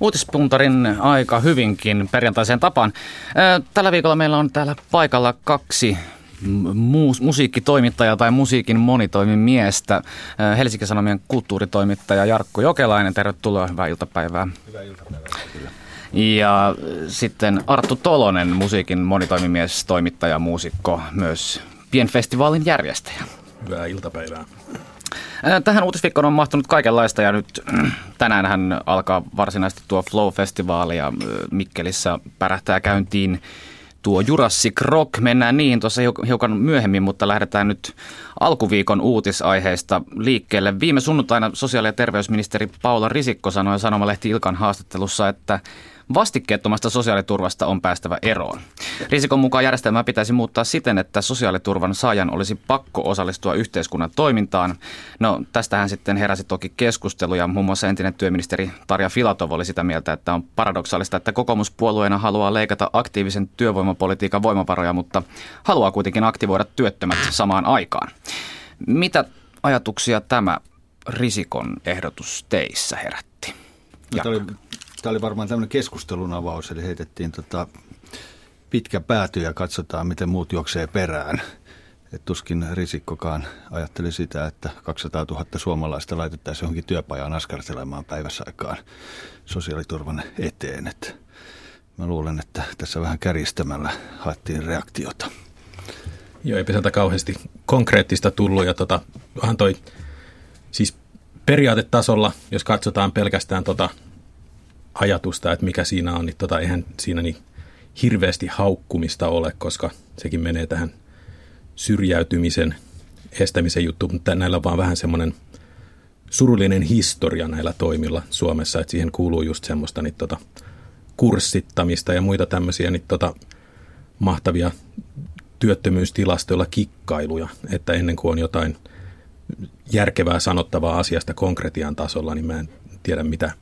Uutispuntarin aika hyvinkin perjantaiseen tapaan. Tällä viikolla meillä on täällä paikalla kaksi mu- musiikkitoimittaja tai musiikin monitoimimiestä. Helsingin Sanomien kulttuuritoimittaja Jarkko Jokelainen, tervetuloa, hyvää iltapäivää. Hyvää iltapäivää. Kyllä. Ja sitten Arttu Tolonen, musiikin monitoimimies, toimittaja, muusikko, myös pienfestivaalin järjestäjä. Hyvää iltapäivää. Tähän uutisviikkoon on mahtunut kaikenlaista ja nyt tänään hän alkaa varsinaisesti tuo Flow-festivaali ja Mikkelissä pärähtää käyntiin tuo Jurassic Rock. Mennään niihin tuossa hiukan myöhemmin, mutta lähdetään nyt alkuviikon uutisaiheista liikkeelle. Viime sunnuntaina sosiaali- ja terveysministeri Paula Risikko sanoi Sanomalehti Ilkan haastattelussa, että Vastikkeettomasta sosiaaliturvasta on päästävä eroon. Risikon mukaan järjestelmää pitäisi muuttaa siten, että sosiaaliturvan saajan olisi pakko osallistua yhteiskunnan toimintaan. No tästähän sitten heräsi toki keskustelu ja muun muassa entinen työministeri Tarja Filatov oli sitä mieltä, että on paradoksaalista, että kokoomuspuolueena haluaa leikata aktiivisen työvoimapolitiikan voimavaroja, mutta haluaa kuitenkin aktivoida työttömät samaan aikaan. Mitä ajatuksia tämä Risikon ehdotus teissä herätti? Tämä oli, tämä oli varmaan tämmöinen keskustelun avaus, eli heitettiin tota pitkä pääty ja katsotaan, miten muut juoksee perään. Et tuskin Risikkokaan ajatteli sitä, että 200 000 suomalaista laitettaisiin johonkin työpajaan askartelemaan päivässä aikaan sosiaaliturvan eteen. Et mä luulen, että tässä vähän kärjistämällä haettiin reaktiota. Joo, ei sieltä kauheasti konkreettista tullut. Ja tota, toi, siis periaatetasolla, jos katsotaan pelkästään tota ajatusta, että mikä siinä on, niin tota, eihän siinä niin hirveästi haukkumista ole, koska sekin menee tähän syrjäytymisen estämisen juttu, mutta näillä on vaan vähän semmoinen surullinen historia näillä toimilla Suomessa, että siihen kuuluu just semmoista niin tota, kurssittamista ja muita tämmöisiä niin tota, mahtavia työttömyystilastoilla kikkailuja, että ennen kuin on jotain järkevää sanottavaa asiasta konkretian tasolla, niin mä en tiedä mitä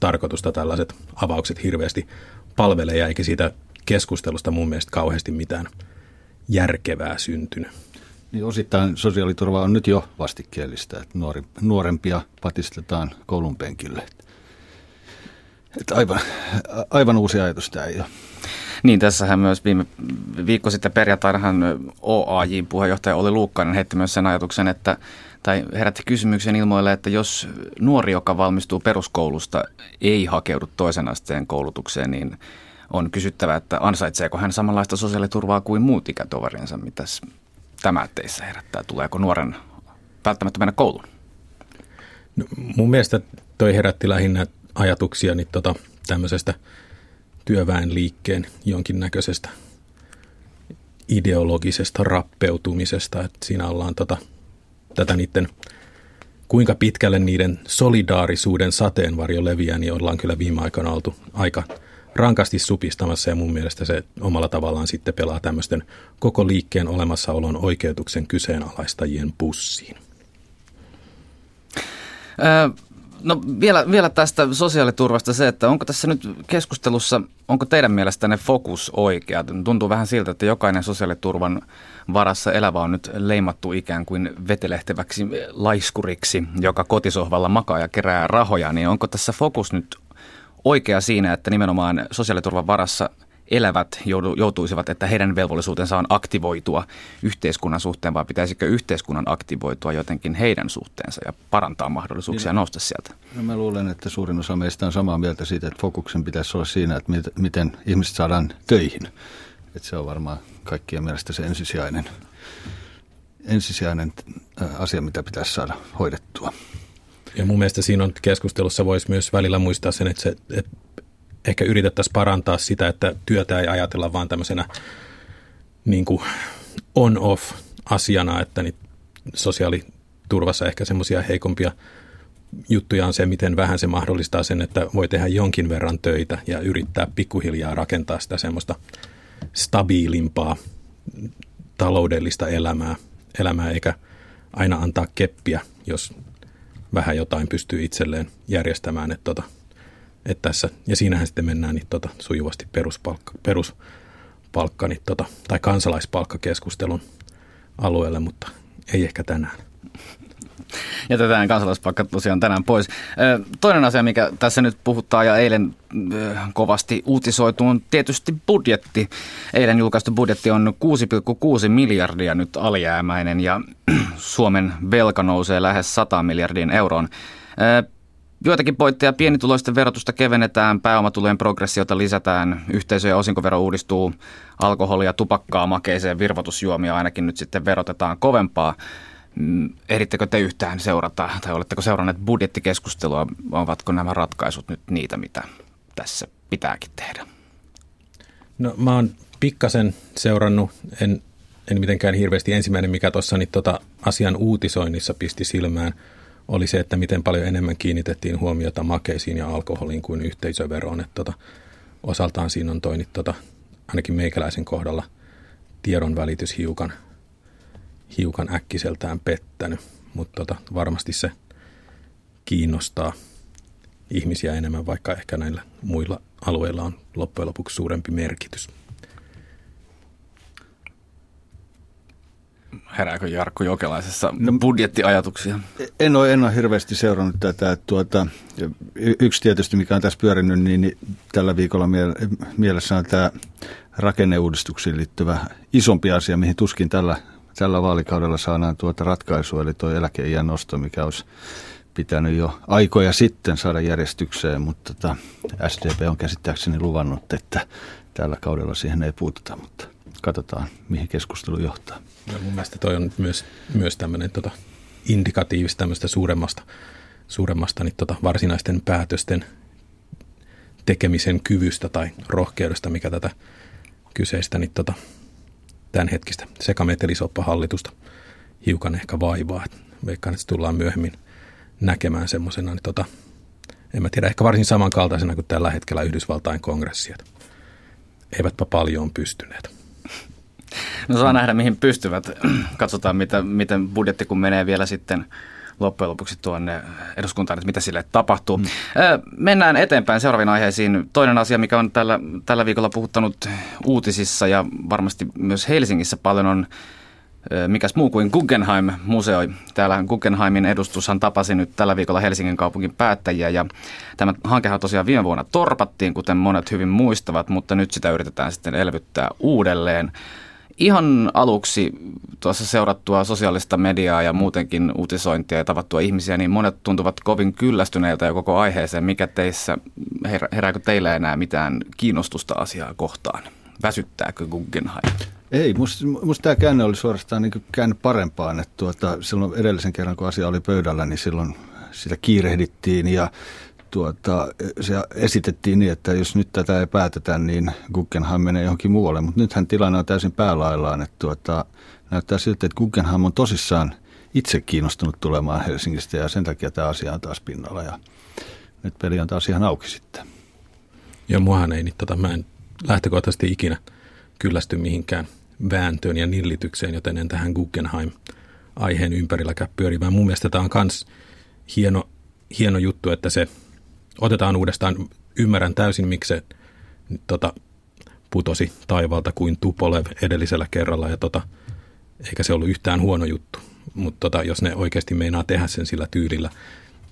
tarkoitusta tällaiset avaukset hirveästi palvelee, eikä siitä keskustelusta mun mielestä kauheasti mitään järkevää syntynyt. Niin osittain sosiaaliturva on nyt jo vastikkeellista, että nuori, nuorempia patistetaan koulun penkille. Että aivan, aivan uusi ajatus tämä ei ole. Niin, tässähän myös viime viikko sitten perjantainahan OAJin puheenjohtaja oli Luukkainen heitti myös sen ajatuksen, että tai herätti kysymyksen ilmoille, että jos nuori, joka valmistuu peruskoulusta, ei hakeudu toisen asteen koulutukseen, niin on kysyttävä, että ansaitseeko hän samanlaista sosiaaliturvaa kuin muut ikätoverinsa. Mitäs tämä teissä herättää? Tuleeko nuoren välttämättä mennä kouluun? No, mun mielestä toi herätti lähinnä ajatuksia niin tota, tämmöisestä työväenliikkeen jonkinnäköisestä ideologisesta rappeutumisesta, että siinä ollaan tota, tätä niiden, kuinka pitkälle niiden solidaarisuuden sateenvarjo leviää, niin ollaan kyllä viime aikoina oltu aika rankasti supistamassa ja mun mielestä se omalla tavallaan sitten pelaa tämmöisten koko liikkeen olemassaolon oikeutuksen kyseenalaistajien pussiin. No vielä, vielä tästä sosiaaliturvasta se, että onko tässä nyt keskustelussa, onko teidän mielestänne fokus oikea? Tuntuu vähän siltä, että jokainen sosiaaliturvan varassa elävä on nyt leimattu ikään kuin vetelehtäväksi laiskuriksi, joka kotisohvalla makaa ja kerää rahoja. Niin onko tässä fokus nyt oikea siinä, että nimenomaan sosiaaliturvan varassa – elävät joutuisivat, että heidän velvollisuutensa on aktivoitua yhteiskunnan suhteen, vai pitäisikö yhteiskunnan aktivoitua jotenkin heidän suhteensa ja parantaa mahdollisuuksia niin, nousta sieltä? No mä luulen, että suurin osa meistä on samaa mieltä siitä, että fokuksen pitäisi olla siinä, että miten ihmiset saadaan töihin. Että se on varmaan kaikkien mielestä se ensisijainen, ensisijainen asia, mitä pitäisi saada hoidettua. Ja mun mielestä siinä on keskustelussa voisi myös välillä muistaa sen, että, se, että ehkä yritettäisiin parantaa sitä, että työtä ei ajatella vaan tämmöisenä niin kuin on-off asiana, että niin sosiaaliturvassa ehkä semmoisia heikompia juttuja on se, miten vähän se mahdollistaa sen, että voi tehdä jonkin verran töitä ja yrittää pikkuhiljaa rakentaa sitä semmoista stabiilimpaa taloudellista elämää, elämää eikä aina antaa keppiä, jos vähän jotain pystyy itselleen järjestämään. Että tota, että tässä, ja siinähän sitten mennään niin, tota, sujuvasti peruspalkka, peruspalkka niin, tota, tai kansalaispalkkakeskustelun alueelle, mutta ei ehkä tänään. Jätetään kansalaispaikka tosiaan tänään pois. Toinen asia, mikä tässä nyt puhuttaa ja eilen kovasti uutisoitu on tietysti budjetti. Eilen julkaistu budjetti on 6,6 miljardia nyt alijäämäinen ja Suomen velka nousee lähes 100 miljardiin euroon. Joitakin poitteja pienituloisten verotusta kevennetään, pääomatulojen progressiota lisätään, yhteisö- ja osinkovero uudistuu, alkoholia, tupakkaa, makeiseen, virvotusjuomia ainakin nyt sitten verotetaan kovempaa. Mm, ehdittekö te yhtään seurata tai oletteko seuranneet budjettikeskustelua? Ovatko nämä ratkaisut nyt niitä, mitä tässä pitääkin tehdä? No mä oon pikkasen seurannut, en, en mitenkään hirveästi ensimmäinen, mikä tuossa niin tota asian uutisoinnissa pisti silmään – oli se, että miten paljon enemmän kiinnitettiin huomiota makeisiin ja alkoholiin kuin yhteisöveroon. Että tota, osaltaan siinä on toi, tota, ainakin meikäläisen kohdalla tiedon välitys hiukan, hiukan äkkiseltään pettänyt, mutta tota, varmasti se kiinnostaa ihmisiä enemmän, vaikka ehkä näillä muilla alueilla on loppujen lopuksi suurempi merkitys. Herääkö Jarkko Jokelaisessa no, budjettiajatuksia? En ole, en ole hirveästi seurannut tätä. Tuota, yksi tietysti, mikä on tässä pyörinyt, niin, niin tällä viikolla mielessä on tämä rakenneuudistuksiin liittyvä isompi asia, mihin tuskin tällä, tällä vaalikaudella saadaan tuota ratkaisua, eli tuo eläkeiän nosto, mikä olisi pitänyt jo aikoja sitten saada järjestykseen, mutta tota, SDP on käsittääkseni luvannut, että tällä kaudella siihen ei puututa, mutta katsotaan, mihin keskustelu johtaa. Ja mun mielestä toi on myös, myös tämmöinen tota, indikatiivista tämmöistä suuremmasta, suuremmasta niin tota, varsinaisten päätösten tekemisen kyvystä tai rohkeudesta, mikä tätä kyseistä niin tota, tämänhetkistä sekametelisoppa-hallitusta hiukan ehkä vaivaa. veikkaan, että se tullaan myöhemmin näkemään semmoisena, niin tota, en mä tiedä, ehkä varsin samankaltaisena kuin tällä hetkellä Yhdysvaltain kongressi. Eivätpä paljon pystyneet. No saa nähdä, mihin pystyvät. Katsotaan, mitä, miten budjetti kun menee vielä sitten loppujen lopuksi tuonne eduskuntaan, että mitä sille tapahtuu. Mm. Mennään eteenpäin seuraaviin aiheisiin. Toinen asia, mikä on tällä, tällä viikolla puhuttanut uutisissa ja varmasti myös Helsingissä paljon on mikäs muu kuin Guggenheim-museo. Täällä Guggenheimin edustushan tapasi nyt tällä viikolla Helsingin kaupungin päättäjiä ja tämä hankehan tosiaan viime vuonna torpattiin, kuten monet hyvin muistavat, mutta nyt sitä yritetään sitten elvyttää uudelleen. Ihan aluksi tuossa seurattua sosiaalista mediaa ja muutenkin uutisointia ja tavattua ihmisiä, niin monet tuntuvat kovin kyllästyneiltä jo koko aiheeseen. Mikä teissä, herääkö teillä enää mitään kiinnostusta asiaa kohtaan? Väsyttääkö Guggenheim? Ei, musta, musta tämä käänne oli suorastaan niin käänne parempaan. Että tuota, silloin edellisen kerran, kun asia oli pöydällä, niin silloin sitä kiirehdittiin ja tuota, se esitettiin niin, että jos nyt tätä ei päätetä, niin Guggenheim menee johonkin muualle. Mutta nythän tilanne on täysin päälaillaan, että tuota, näyttää siltä, että Guggenheim on tosissaan itse kiinnostunut tulemaan Helsingistä ja sen takia tämä asia on taas pinnalla ja nyt peli on taas ihan auki sitten. Joo, muahan ei, niin tota, mä en lähtökohtaisesti ikinä kyllästy mihinkään vääntöön ja nillitykseen, joten en tähän Guggenheim-aiheen ympärilläkään pyörivään. Mun mielestä tämä on myös hieno, hieno juttu, että se otetaan uudestaan. Ymmärrän täysin, miksi se tota, putosi taivalta kuin Tupolev edellisellä kerralla, ja tota, eikä se ollut yhtään huono juttu. Mutta tota, jos ne oikeasti meinaa tehdä sen sillä tyylillä,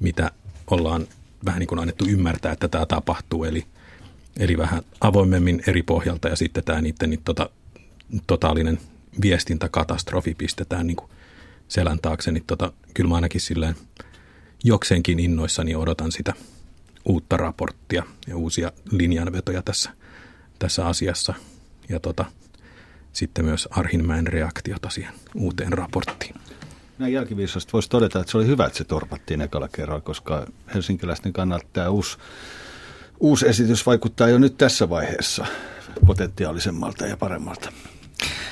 mitä ollaan vähän niin kuin annettu ymmärtää, että tämä tapahtuu, eli, eli vähän avoimemmin eri pohjalta, ja sitten tämä niiden niin, tota, totaalinen viestintäkatastrofi pistetään niin kuin selän taakse, niin tota, kyllä mä ainakin silleen jokseenkin innoissani odotan sitä – uutta raporttia ja uusia linjanvetoja tässä, tässä asiassa. Ja tota, sitten myös Arhinmäen reaktiota siihen uuteen raporttiin. Näin jälkiviisasta voisi todeta, että se oli hyvä, että se torpattiin ekalla kerralla, koska helsinkiläisten kannalta tämä uusi, uusi esitys vaikuttaa jo nyt tässä vaiheessa potentiaalisemmalta ja paremmalta.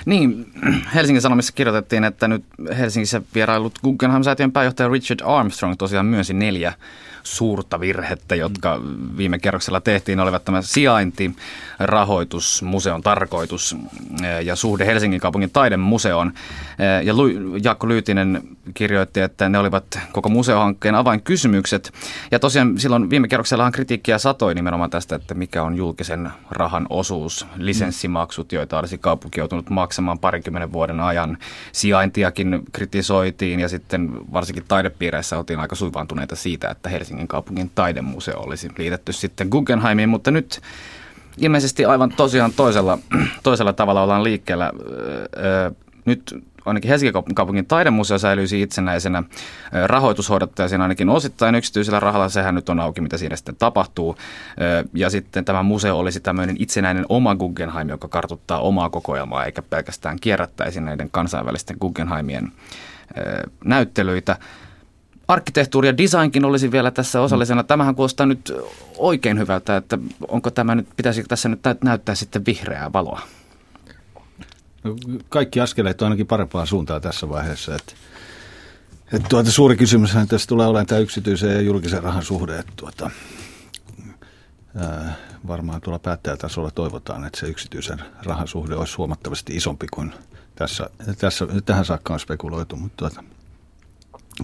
Niin, Helsingin Sanomissa kirjoitettiin, että nyt Helsingissä vierailut Guggenheim-säätiön pääjohtaja Richard Armstrong tosiaan myönsi neljä suurta virhettä, jotka viime kerroksella tehtiin, olivat tämä sijainti, rahoitus, museon tarkoitus eh, ja suhde Helsingin kaupungin taidemuseoon. Eh, ja Jaakko Lyytinen, kirjoitti, että ne olivat koko museohankkeen avainkysymykset. Ja tosiaan silloin viime kerroksellahan kritiikkiä satoi nimenomaan tästä, että mikä on julkisen rahan osuus, lisenssimaksut, joita olisi kaupunki joutunut maksamaan parikymmenen vuoden ajan. Sijaintiakin kritisoitiin ja sitten varsinkin taidepiireissä oltiin aika suivaantuneita siitä, että Helsingin kaupungin taidemuseo olisi liitetty sitten Guggenheimiin, mutta nyt ilmeisesti aivan tosiaan toisella, toisella tavalla ollaan liikkeellä. Nyt ainakin Helsingin kaupungin taidemuseo säilyisi itsenäisenä. Rahoitus hoidettaisiin ainakin osittain yksityisellä rahalla, sehän nyt on auki, mitä siinä sitten tapahtuu. Ja sitten tämä museo olisi tämmöinen itsenäinen oma Guggenheim, joka kartuttaa omaa kokoelmaa, eikä pelkästään kierrättäisi näiden kansainvälisten Guggenheimien näyttelyitä arkkitehtuuri ja designkin olisi vielä tässä osallisena. Tämähän kuulostaa nyt oikein hyvältä, että onko tämä nyt, pitäisikö tässä nyt näyttää sitten vihreää valoa? No, kaikki askeleet on ainakin parempaan suuntaan tässä vaiheessa. Että, että tuota, suuri kysymys tässä tulee olemaan tämä yksityisen ja julkisen rahan suhde. Että tuota, ää, varmaan tuolla päättäjätasolla toivotaan, että se yksityisen rahan suhde olisi huomattavasti isompi kuin tässä, tässä tähän saakka on spekuloitu, mutta tuota,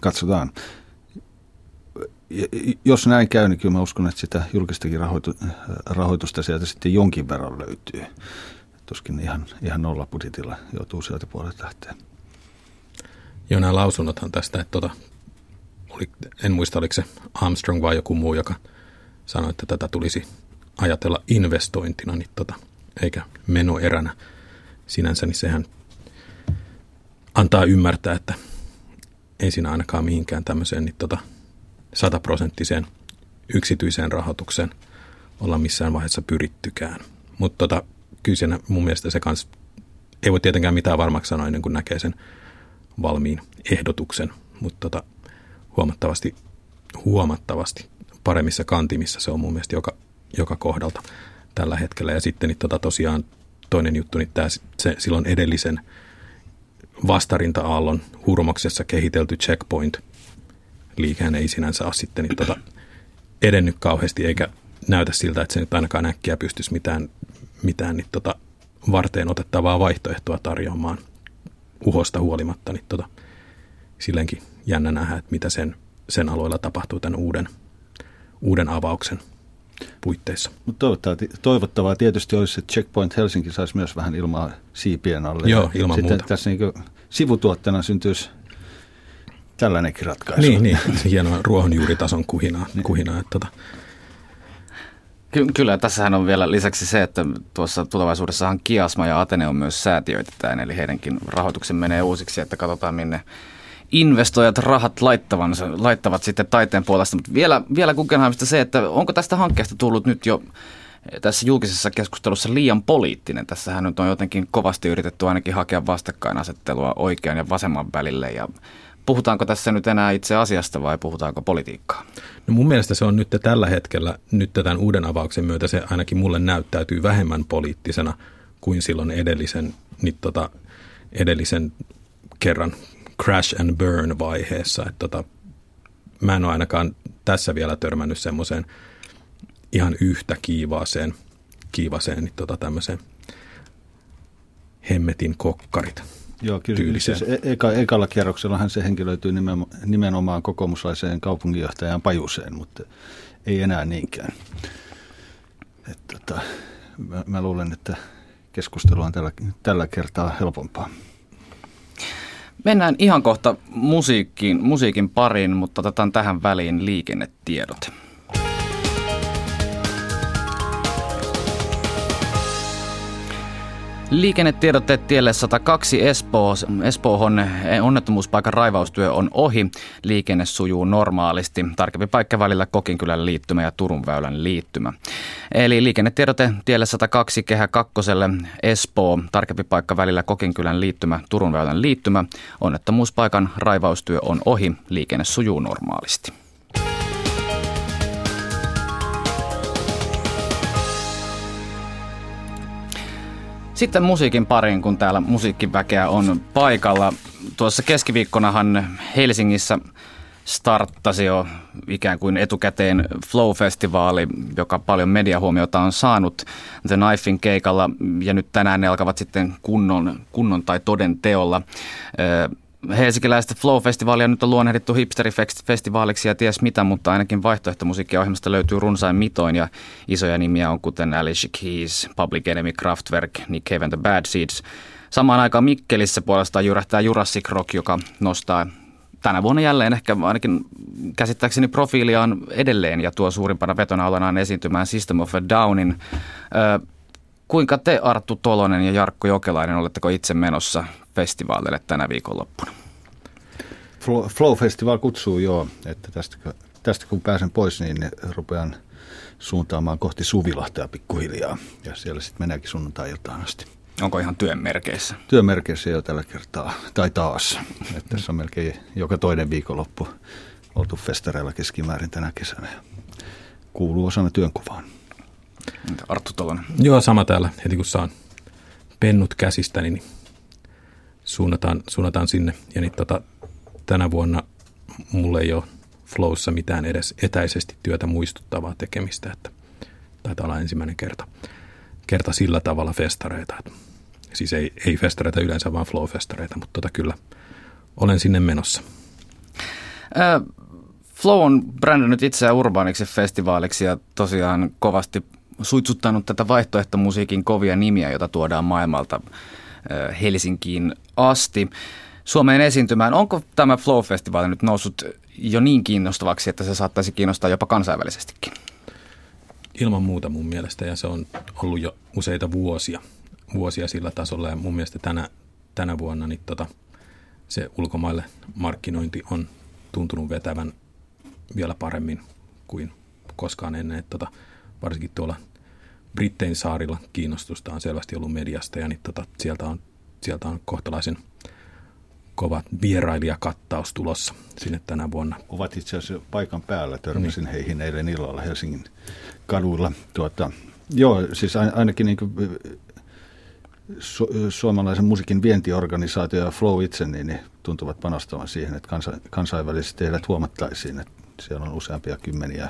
katsotaan. Jos näin käy, niin kyllä mä uskon, että sitä julkistakin rahoitusta sieltä sitten jonkin verran löytyy. Tuskin ihan, ihan nolla budjetilla joutuu sieltä puolelta lähteä. Joo, nämä lausunnothan tästä, että tota, oli, en muista oliko se Armstrong vai joku muu, joka sanoi, että tätä tulisi ajatella investointina, niin tota, eikä menoeränä sinänsä, niin sehän antaa ymmärtää, että ei siinä ainakaan mihinkään tämmöiseen niin tota, sataprosenttiseen yksityiseen rahoitukseen olla missään vaiheessa pyrittykään. Mutta tota, kyllä siinä mun mielestä se kans, ei voi tietenkään mitään varmaksi sanoa ennen kuin näkee sen valmiin ehdotuksen, mutta tota, huomattavasti, huomattavasti paremmissa kantimissa se on mun mielestä joka, joka kohdalta tällä hetkellä. Ja sitten niin tota, tosiaan toinen juttu, niin tämä, se, silloin edellisen – vastarinta-aallon hurmoksessa kehitelty checkpoint liikehän ei sinänsä ole sitten niin, tota, edennyt kauheasti, eikä näytä siltä, että se nyt ainakaan äkkiä pystyisi mitään, mitään niin, tota, varteen otettavaa vaihtoehtoa tarjoamaan uhosta huolimatta. Niin, tota, silleenkin jännä nähdä, että mitä sen, sen alueella tapahtuu tämän uuden, uuden avauksen puitteissa. Mutta toivottavaa tietysti olisi, että Checkpoint Helsinki saisi myös vähän ilmaa siipien alle. Joo, ilman Sitten muuta. tässä niin sivutuotteena syntyisi tällainenkin ratkaisu. Niin, niin. hienoa ruohonjuuritason kuhinaa. niin. kuhinaa että tota. Ky- kyllä, tässähän on vielä lisäksi se, että tuossa tulevaisuudessahan Kiasma ja Atene on myös säätiöitetään, eli heidänkin rahoituksen menee uusiksi, että katsotaan minne investoijat rahat laittavansa, laittavat sitten taiteen puolesta. Mutta vielä, vielä Guggenheimista se, että onko tästä hankkeesta tullut nyt jo tässä julkisessa keskustelussa liian poliittinen. Tässähän nyt on jotenkin kovasti yritetty ainakin hakea vastakkainasettelua oikean ja vasemman välille ja puhutaanko tässä nyt enää itse asiasta vai puhutaanko politiikkaa? No mun mielestä se on nyt tällä hetkellä, nyt tämän uuden avauksen myötä se ainakin mulle näyttäytyy vähemmän poliittisena kuin silloin edellisen, niin tota, edellisen kerran crash and burn vaiheessa. Että tota, mä en ole ainakaan tässä vielä törmännyt semmoiseen ihan yhtä kiivaaseen, kiivaseen niin tota tämmöiseen hemmetin kokkarit. Joo, kyllä. Siis e- eka, ekalla kierroksellahan se henkilöityy nimenomaan kokoomuslaiseen kaupunginjohtajaan Pajuseen, mutta ei enää niinkään. Et, tota, mä, mä luulen, että keskustelu on tällä, tällä kertaa helpompaa. Mennään ihan kohta musiikkiin, musiikin pariin, mutta otetaan tähän väliin liikennetiedot. Liikennetiedotte tielle 102 Espoo. Espoohon onnettomuuspaikan raivaustyö on ohi. Liikenne sujuu normaalisti. Tarkempi paikka välillä Kokinkylän liittymä ja Turun väylän liittymä. Eli liikennetiedote tielle 102 Kehä 2 Espoo. Tarkempi paikka välillä Kokinkylän liittymä Turun väylän liittymä. Onnettomuuspaikan raivaustyö on ohi. Liikenne sujuu normaalisti. Sitten musiikin pariin, kun täällä musiikkiväkeä on paikalla. Tuossa keskiviikkonahan Helsingissä starttasi jo ikään kuin etukäteen Flow-festivaali, joka paljon mediahuomiota on saanut The Knifein keikalla. Ja nyt tänään ne alkavat sitten kunnon, kunnon tai toden teolla. Helsinkiläistä Flow-festivaalia nyt on luonnehdittu hipsterifestivaaliksi ja ties mitä, mutta ainakin vaihtoehtomusiikkiohjelmasta löytyy runsain mitoin ja isoja nimiä on kuten Alicia Keys, Public Enemy, Kraftwerk, Nick Cave and the Bad Seeds. Samaan aikaan Mikkelissä puolestaan jyrähtää Jurassic Rock, joka nostaa tänä vuonna jälleen ehkä ainakin käsittääkseni profiiliaan edelleen ja tuo suurimpana vetona olenaan esiintymään System of a Downin. Ö, kuinka te Arttu Tolonen ja Jarkko Jokelainen oletteko itse menossa festivaalille tänä viikonloppuna? Flow Festival kutsuu joo, että tästä, tästä kun pääsen pois, niin rupean suuntaamaan kohti Suvilahtea pikkuhiljaa. Ja siellä sitten meneekin sunnuntai-iltaan asti. Onko ihan työn merkeissä? Työn merkeissä jo tällä kertaa, tai taas. Että tässä on melkein joka toinen viikonloppu oltu festareilla keskimäärin tänä kesänä. Kuuluu osana työnkuvaan. Arttu Tolonen. Joo, sama täällä. Heti kun saan pennut käsistä, niin suunnataan, suunnataan sinne. Ja niin tota, tänä vuonna mulle ei ole Flowssa mitään edes etäisesti työtä muistuttavaa tekemistä, että taitaa olla ensimmäinen kerta, kerta sillä tavalla festareita. Että, siis ei, ei festareita yleensä, vaan flow-festareita, mutta tota kyllä olen sinne menossa. Flow on brändännyt itseään urbaaniksi festivaaliksi ja tosiaan kovasti suitsuttanut tätä vaihtoehtomusiikin kovia nimiä, joita tuodaan maailmalta Helsinkiin asti. Suomeen esiintymään. Onko tämä Flow-festivaali nyt noussut jo niin kiinnostavaksi, että se saattaisi kiinnostaa jopa kansainvälisestikin? Ilman muuta mun mielestä, ja se on ollut jo useita vuosia, vuosia sillä tasolla, ja mun mielestä tänä, tänä vuonna niin tota, se ulkomaille markkinointi on tuntunut vetävän vielä paremmin kuin koskaan ennen. Että tota, varsinkin tuolla Brittein saarilla kiinnostusta on selvästi ollut mediasta ja niin tota, sieltä, on, sieltä on kohtalaisen kova vierailijakattaus tulossa sinne tänä vuonna. Ovat itse asiassa paikan päällä, törmäsin niin. heihin eilen illalla Helsingin kaduilla. Tuota, joo, siis ainakin niin kuin, su- suomalaisen musiikin vientiorganisaatio ja Flow itse niin, niin tuntuvat panostavan siihen, että kansa- kansainvälisesti heidät huomattaisiin. Että siellä on useampia kymmeniä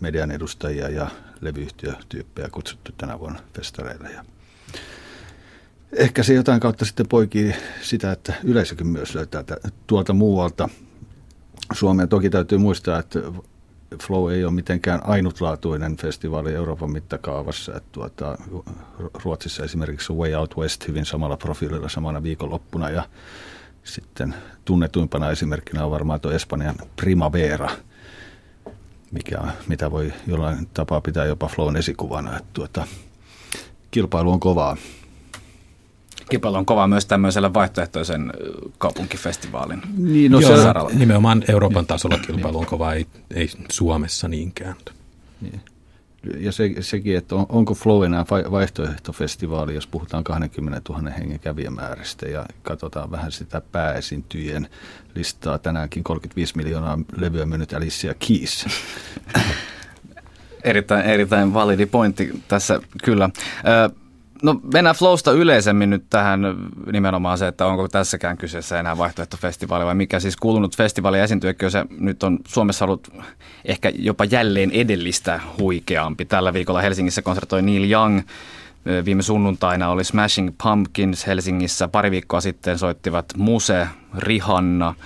median edustajia ja levyyhtiötyyppejä kutsuttu tänä vuonna festareille. Ja ehkä se jotain kautta sitten poikii sitä, että yleisökin myös löytää tuolta muualta Suomeen. Toki täytyy muistaa, että Flow ei ole mitenkään ainutlaatuinen festivaali Euroopan mittakaavassa. Että tuota, Ruotsissa esimerkiksi Way Out West hyvin samalla profiililla samana viikonloppuna ja sitten tunnetuimpana esimerkkinä on varmaan tuo Espanjan Primavera – mikä, mitä voi jollain tapaa pitää jopa Flown esikuvana. Että tuota, kilpailu on kovaa. Kilpailu on kovaa myös tämmöisellä vaihtoehtoisen kaupunkifestivaalin niin, no Joo, saralla. Nimenomaan Euroopan tasolla kilpailu on kovaa, ei, ei Suomessa niinkään. Niin ja se, sekin, että on, onko Flow enää vaihtoehtofestivaali, jos puhutaan 20 000 hengen kävijämääristä ja katsotaan vähän sitä pääesiintyjien listaa. Tänäänkin 35 miljoonaa levyä myynyt Alicia Keys. Erittäin, erittäin validi pointti tässä kyllä. No mennään Flowsta yleisemmin nyt tähän nimenomaan se, että onko tässäkään kyseessä enää vaihtoehtofestivaali vai mikä siis kuulunut festivaali esiintyykö se nyt on Suomessa ollut ehkä jopa jälleen edellistä huikeampi. Tällä viikolla Helsingissä konsertoi Neil Young, viime sunnuntaina oli Smashing Pumpkins Helsingissä, pari viikkoa sitten soittivat Muse, Rihanna –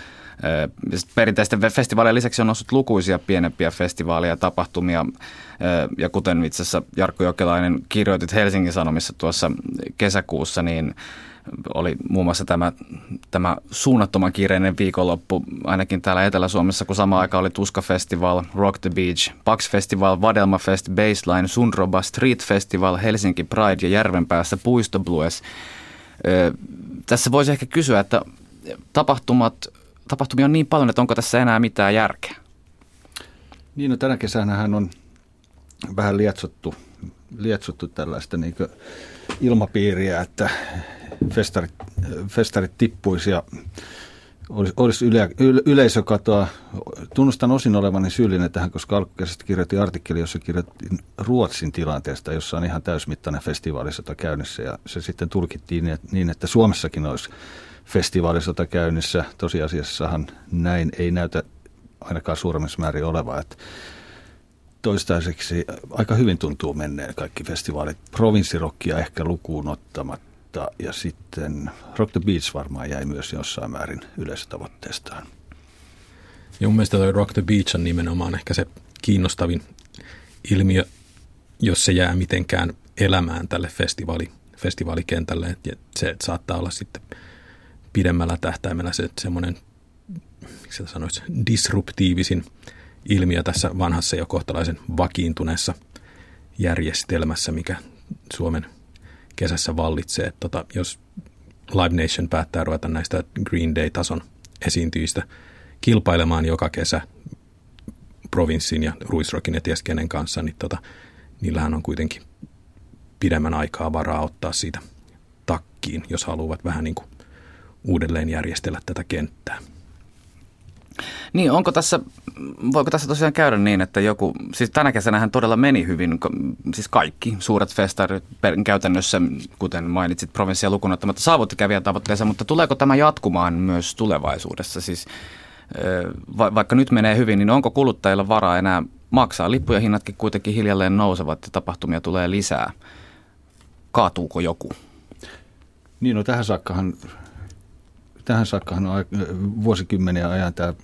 Perinteisten festivaalien lisäksi on noussut lukuisia pienempiä festivaaleja ja tapahtumia. Ja kuten itse asiassa Jarkko Jokelainen kirjoitit Helsingin Sanomissa tuossa kesäkuussa, niin oli muun muassa tämä, tämä suunnattoman kiireinen viikonloppu, ainakin täällä Etelä-Suomessa, kun sama aika oli Tuska Festival, Rock the Beach, Pax Festival, Vadelma Fest, Baseline, Sunroba, Street Festival, Helsinki Pride ja Järvenpäässä Puisto Blues. Tässä voisi ehkä kysyä, että tapahtumat tapahtumia on niin paljon, että onko tässä enää mitään järkeä? Niin, no tänä kesänähän on vähän lietsottu, lietsottu tällaista niin ilmapiiriä, että festarit, festarit tippuisi ja olisi, olisi yle, yle, yleisökatoa. Tunnustan osin olevani syyllinen tähän, koska alkukesästä kirjoitin artikkeli, jossa kirjoitin Ruotsin tilanteesta, jossa on ihan täysmittainen festivaalisota käynnissä ja se sitten tulkittiin niin, että Suomessakin olisi festivaalisota käynnissä. Tosiasiassahan näin ei näytä ainakaan suuremmassa määrin oleva, että toistaiseksi aika hyvin tuntuu menneen kaikki festivaalit. Provinssirokkia ehkä lukuun ottamatta ja sitten Rock the Beach varmaan jäi myös jossain määrin yleisötavoitteestaan. Ja mun mielestä toi Rock the Beach on nimenomaan ehkä se kiinnostavin ilmiö, jos se jää mitenkään elämään tälle festivaali, festivaalikentälle. Ja se saattaa olla sitten pidemmällä tähtäimellä se semmoinen, miksi sanoisi, disruptiivisin ilmiö tässä vanhassa jo kohtalaisen vakiintuneessa järjestelmässä, mikä Suomen kesässä vallitsee. Että tota, jos Live Nation päättää ruveta näistä Green Day-tason esiintyjistä kilpailemaan joka kesä provinssin ja Ruisrokin ja ties kenen kanssa, niin tota, niillähän on kuitenkin pidemmän aikaa varaa ottaa siitä takkiin, jos haluavat vähän niin kuin uudelleen järjestellä tätä kenttää. Niin, onko tässä, voiko tässä tosiaan käydä niin, että joku, siis tänä kesänähän todella meni hyvin, siis kaikki suuret festarit käytännössä, kuten mainitsit, provinssia lukunottamatta, saavutti kävijän tavoitteensa, mutta tuleeko tämä jatkumaan myös tulevaisuudessa? Siis va, vaikka nyt menee hyvin, niin onko kuluttajilla varaa enää maksaa? Lippuja hinnatkin kuitenkin hiljalleen nousevat ja tapahtumia tulee lisää. Kaatuuko joku? Niin, no tähän saakkahan tähän saakkahan on vuosikymmeniä ajan tämä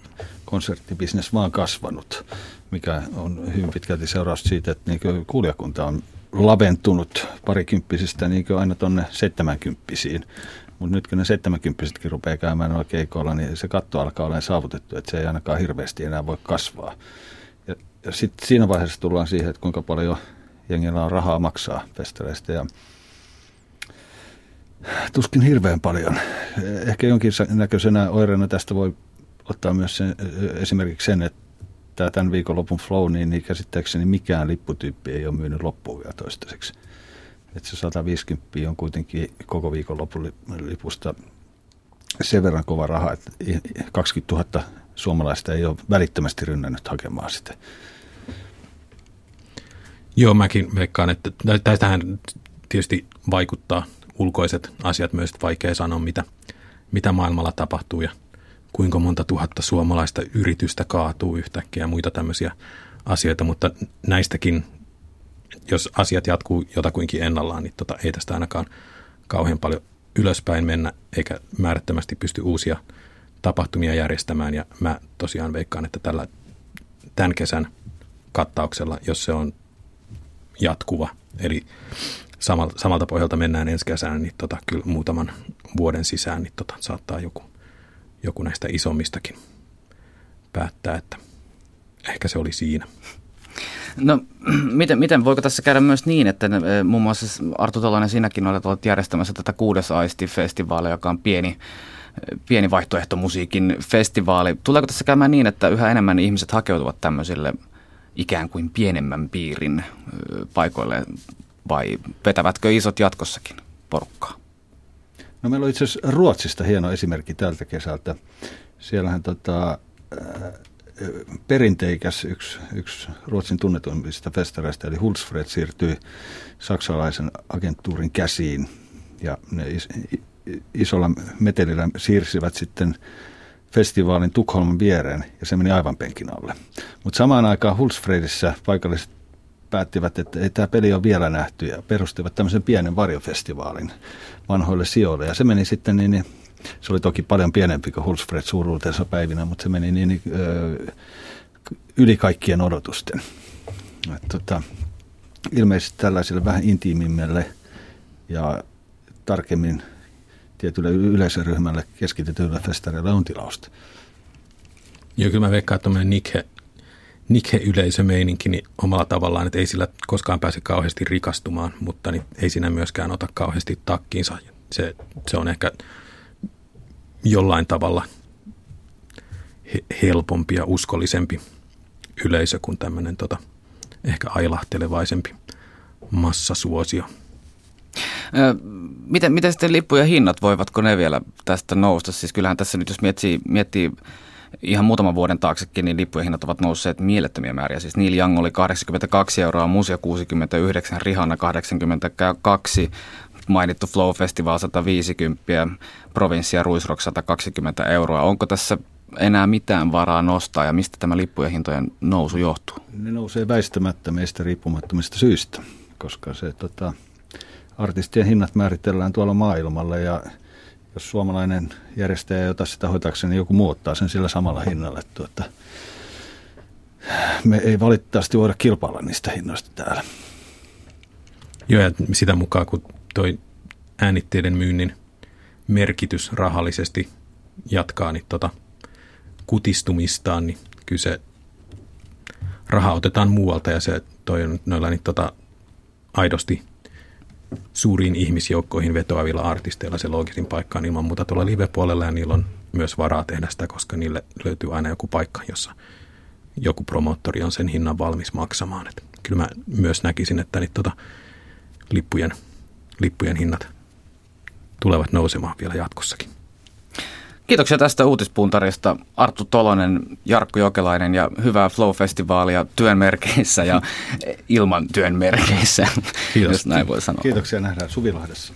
konserttibisnes vaan kasvanut, mikä on hyvin pitkälti seuraus siitä, että niin kuulijakunta on laventunut parikymppisistä niin aina tuonne seitsemänkymppisiin. Mutta nyt kun ne seitsemänkymppisetkin rupeaa käymään noilla keikoilla, niin se katto alkaa olla saavutettu, että se ei ainakaan hirveästi enää voi kasvaa. Ja, ja sitten siinä vaiheessa tullaan siihen, että kuinka paljon jengillä on rahaa maksaa festareista. Ja tuskin hirveän paljon. Ehkä jonkin näköisenä oireena tästä voi ottaa myös sen, esimerkiksi sen, että tämän viikonlopun flow, niin, niin käsittääkseni mikään lipputyyppi ei ole myynyt loppuun vielä toistaiseksi. Että se 150 on kuitenkin koko viikonlopun lipusta sen verran kova raha, että 20 000 suomalaista ei ole välittömästi rynnännyt hakemaan sitä. Joo, mäkin veikkaan, että tähän tietysti vaikuttaa ulkoiset asiat myös vaikea sanoa, mitä, mitä maailmalla tapahtuu ja kuinka monta tuhatta suomalaista yritystä kaatuu yhtäkkiä ja muita tämmöisiä asioita, mutta näistäkin, jos asiat jatkuu jotakuinkin ennallaan, niin tota, ei tästä ainakaan kauhean paljon ylöspäin mennä, eikä määrättömästi pysty uusia tapahtumia järjestämään. Ja mä tosiaan veikkaan, että tällä tämän kesän kattauksella, jos se on jatkuva, eli samalta, samalta pohjalta mennään ensi kesänä, niin tota, kyllä muutaman vuoden sisään niin tota, saattaa joku, joku näistä isommistakin päättää, että ehkä se oli siinä. No miten, miten voiko tässä käydä myös niin, että e, muun muassa Artu Tolainen sinäkin olet ollut järjestämässä tätä kuudes aisti-festivaalia, joka on pieni, e, pieni vaihtoehtomusiikin festivaali. Tuleeko tässä käymään niin, että yhä enemmän ihmiset hakeutuvat tämmöisille ikään kuin pienemmän piirin e, paikoille vai vetävätkö isot jatkossakin porukkaa? No meillä on itse asiassa Ruotsista hieno esimerkki tältä kesältä. Siellähän tota, perinteikäs yksi, yksi Ruotsin tunnetuimmista festareista, eli Hultsfred siirtyi saksalaisen agenttuurin käsiin. Ja ne is, isolla metelillä siirsivät sitten festivaalin Tukholman viereen, ja se meni aivan penkin alle. Mutta samaan aikaan Hultsfredissä paikalliset päättivät, että ei tämä peli ole vielä nähty ja perustivat tämmöisen pienen varjofestivaalin vanhoille sijoille. Ja se meni sitten niin, niin se oli toki paljon pienempi kuin Hulsfred suuruutensa päivinä, mutta se meni niin, niin ö, yli kaikkien odotusten. Et, tota, ilmeisesti tällaiselle vähän intiimimmille ja tarkemmin tietylle yleisöryhmälle keskitetyille festareille on tilausta. Joo, kyllä mä veikkaan, että Nick Nike-yleisömeininki niin omalla tavallaan, että ei sillä koskaan pääse kauheasti rikastumaan, mutta niin ei siinä myöskään ota kauheasti takkiinsa. Se, se on ehkä jollain tavalla helpompi ja uskollisempi yleisö kuin tämmöinen tota, ehkä ailahtelevaisempi massasuosio. Miten, miten sitten lippujen hinnat, voivatko ne vielä tästä nousta? Siis kyllähän tässä nyt jos miettii, miettii ihan muutaman vuoden taaksekin, niin lippujen hinnat ovat nousseet mielettömiä määriä. Siis Neil Young oli 82 euroa, Musia 69, Rihanna 82, mainittu Flow Festival 150, Provinssi ja Ruisrock 120 euroa. Onko tässä enää mitään varaa nostaa ja mistä tämä lippujen hintojen nousu johtuu? Ne nousee väistämättä meistä riippumattomista syistä, koska se tota, artistien hinnat määritellään tuolla maailmalla ja jos suomalainen järjestäjä ei ota sitä hoitakseen, niin joku muu ottaa sen sillä samalla hinnalla. Tuota, me ei valitettavasti voida kilpailla niistä hinnoista täällä. Joo, ja sitä mukaan kun toi äänitteiden myynnin merkitys rahallisesti jatkaa niin tota, kutistumistaan, niin kyllä se raha otetaan muualta ja se toi noilla niin tota, aidosti suuriin ihmisjoukkoihin vetoavilla artisteilla se loogisin paikka on ilman muuta tuolla live-puolella ja niillä on myös varaa tehdä sitä, koska niille löytyy aina joku paikka, jossa joku promoottori on sen hinnan valmis maksamaan. Et kyllä mä myös näkisin, että niin tota, lippujen, lippujen hinnat tulevat nousemaan vielä jatkossakin. Kiitoksia tästä uutispuntarista Arttu Tolonen, Jarkko Jokelainen ja hyvää Flow-festivaalia työn merkeissä ja ilman työn merkeissä, Kiitos. jos näin voi sanoa. Kiitoksia, nähdään Suvilahdessa.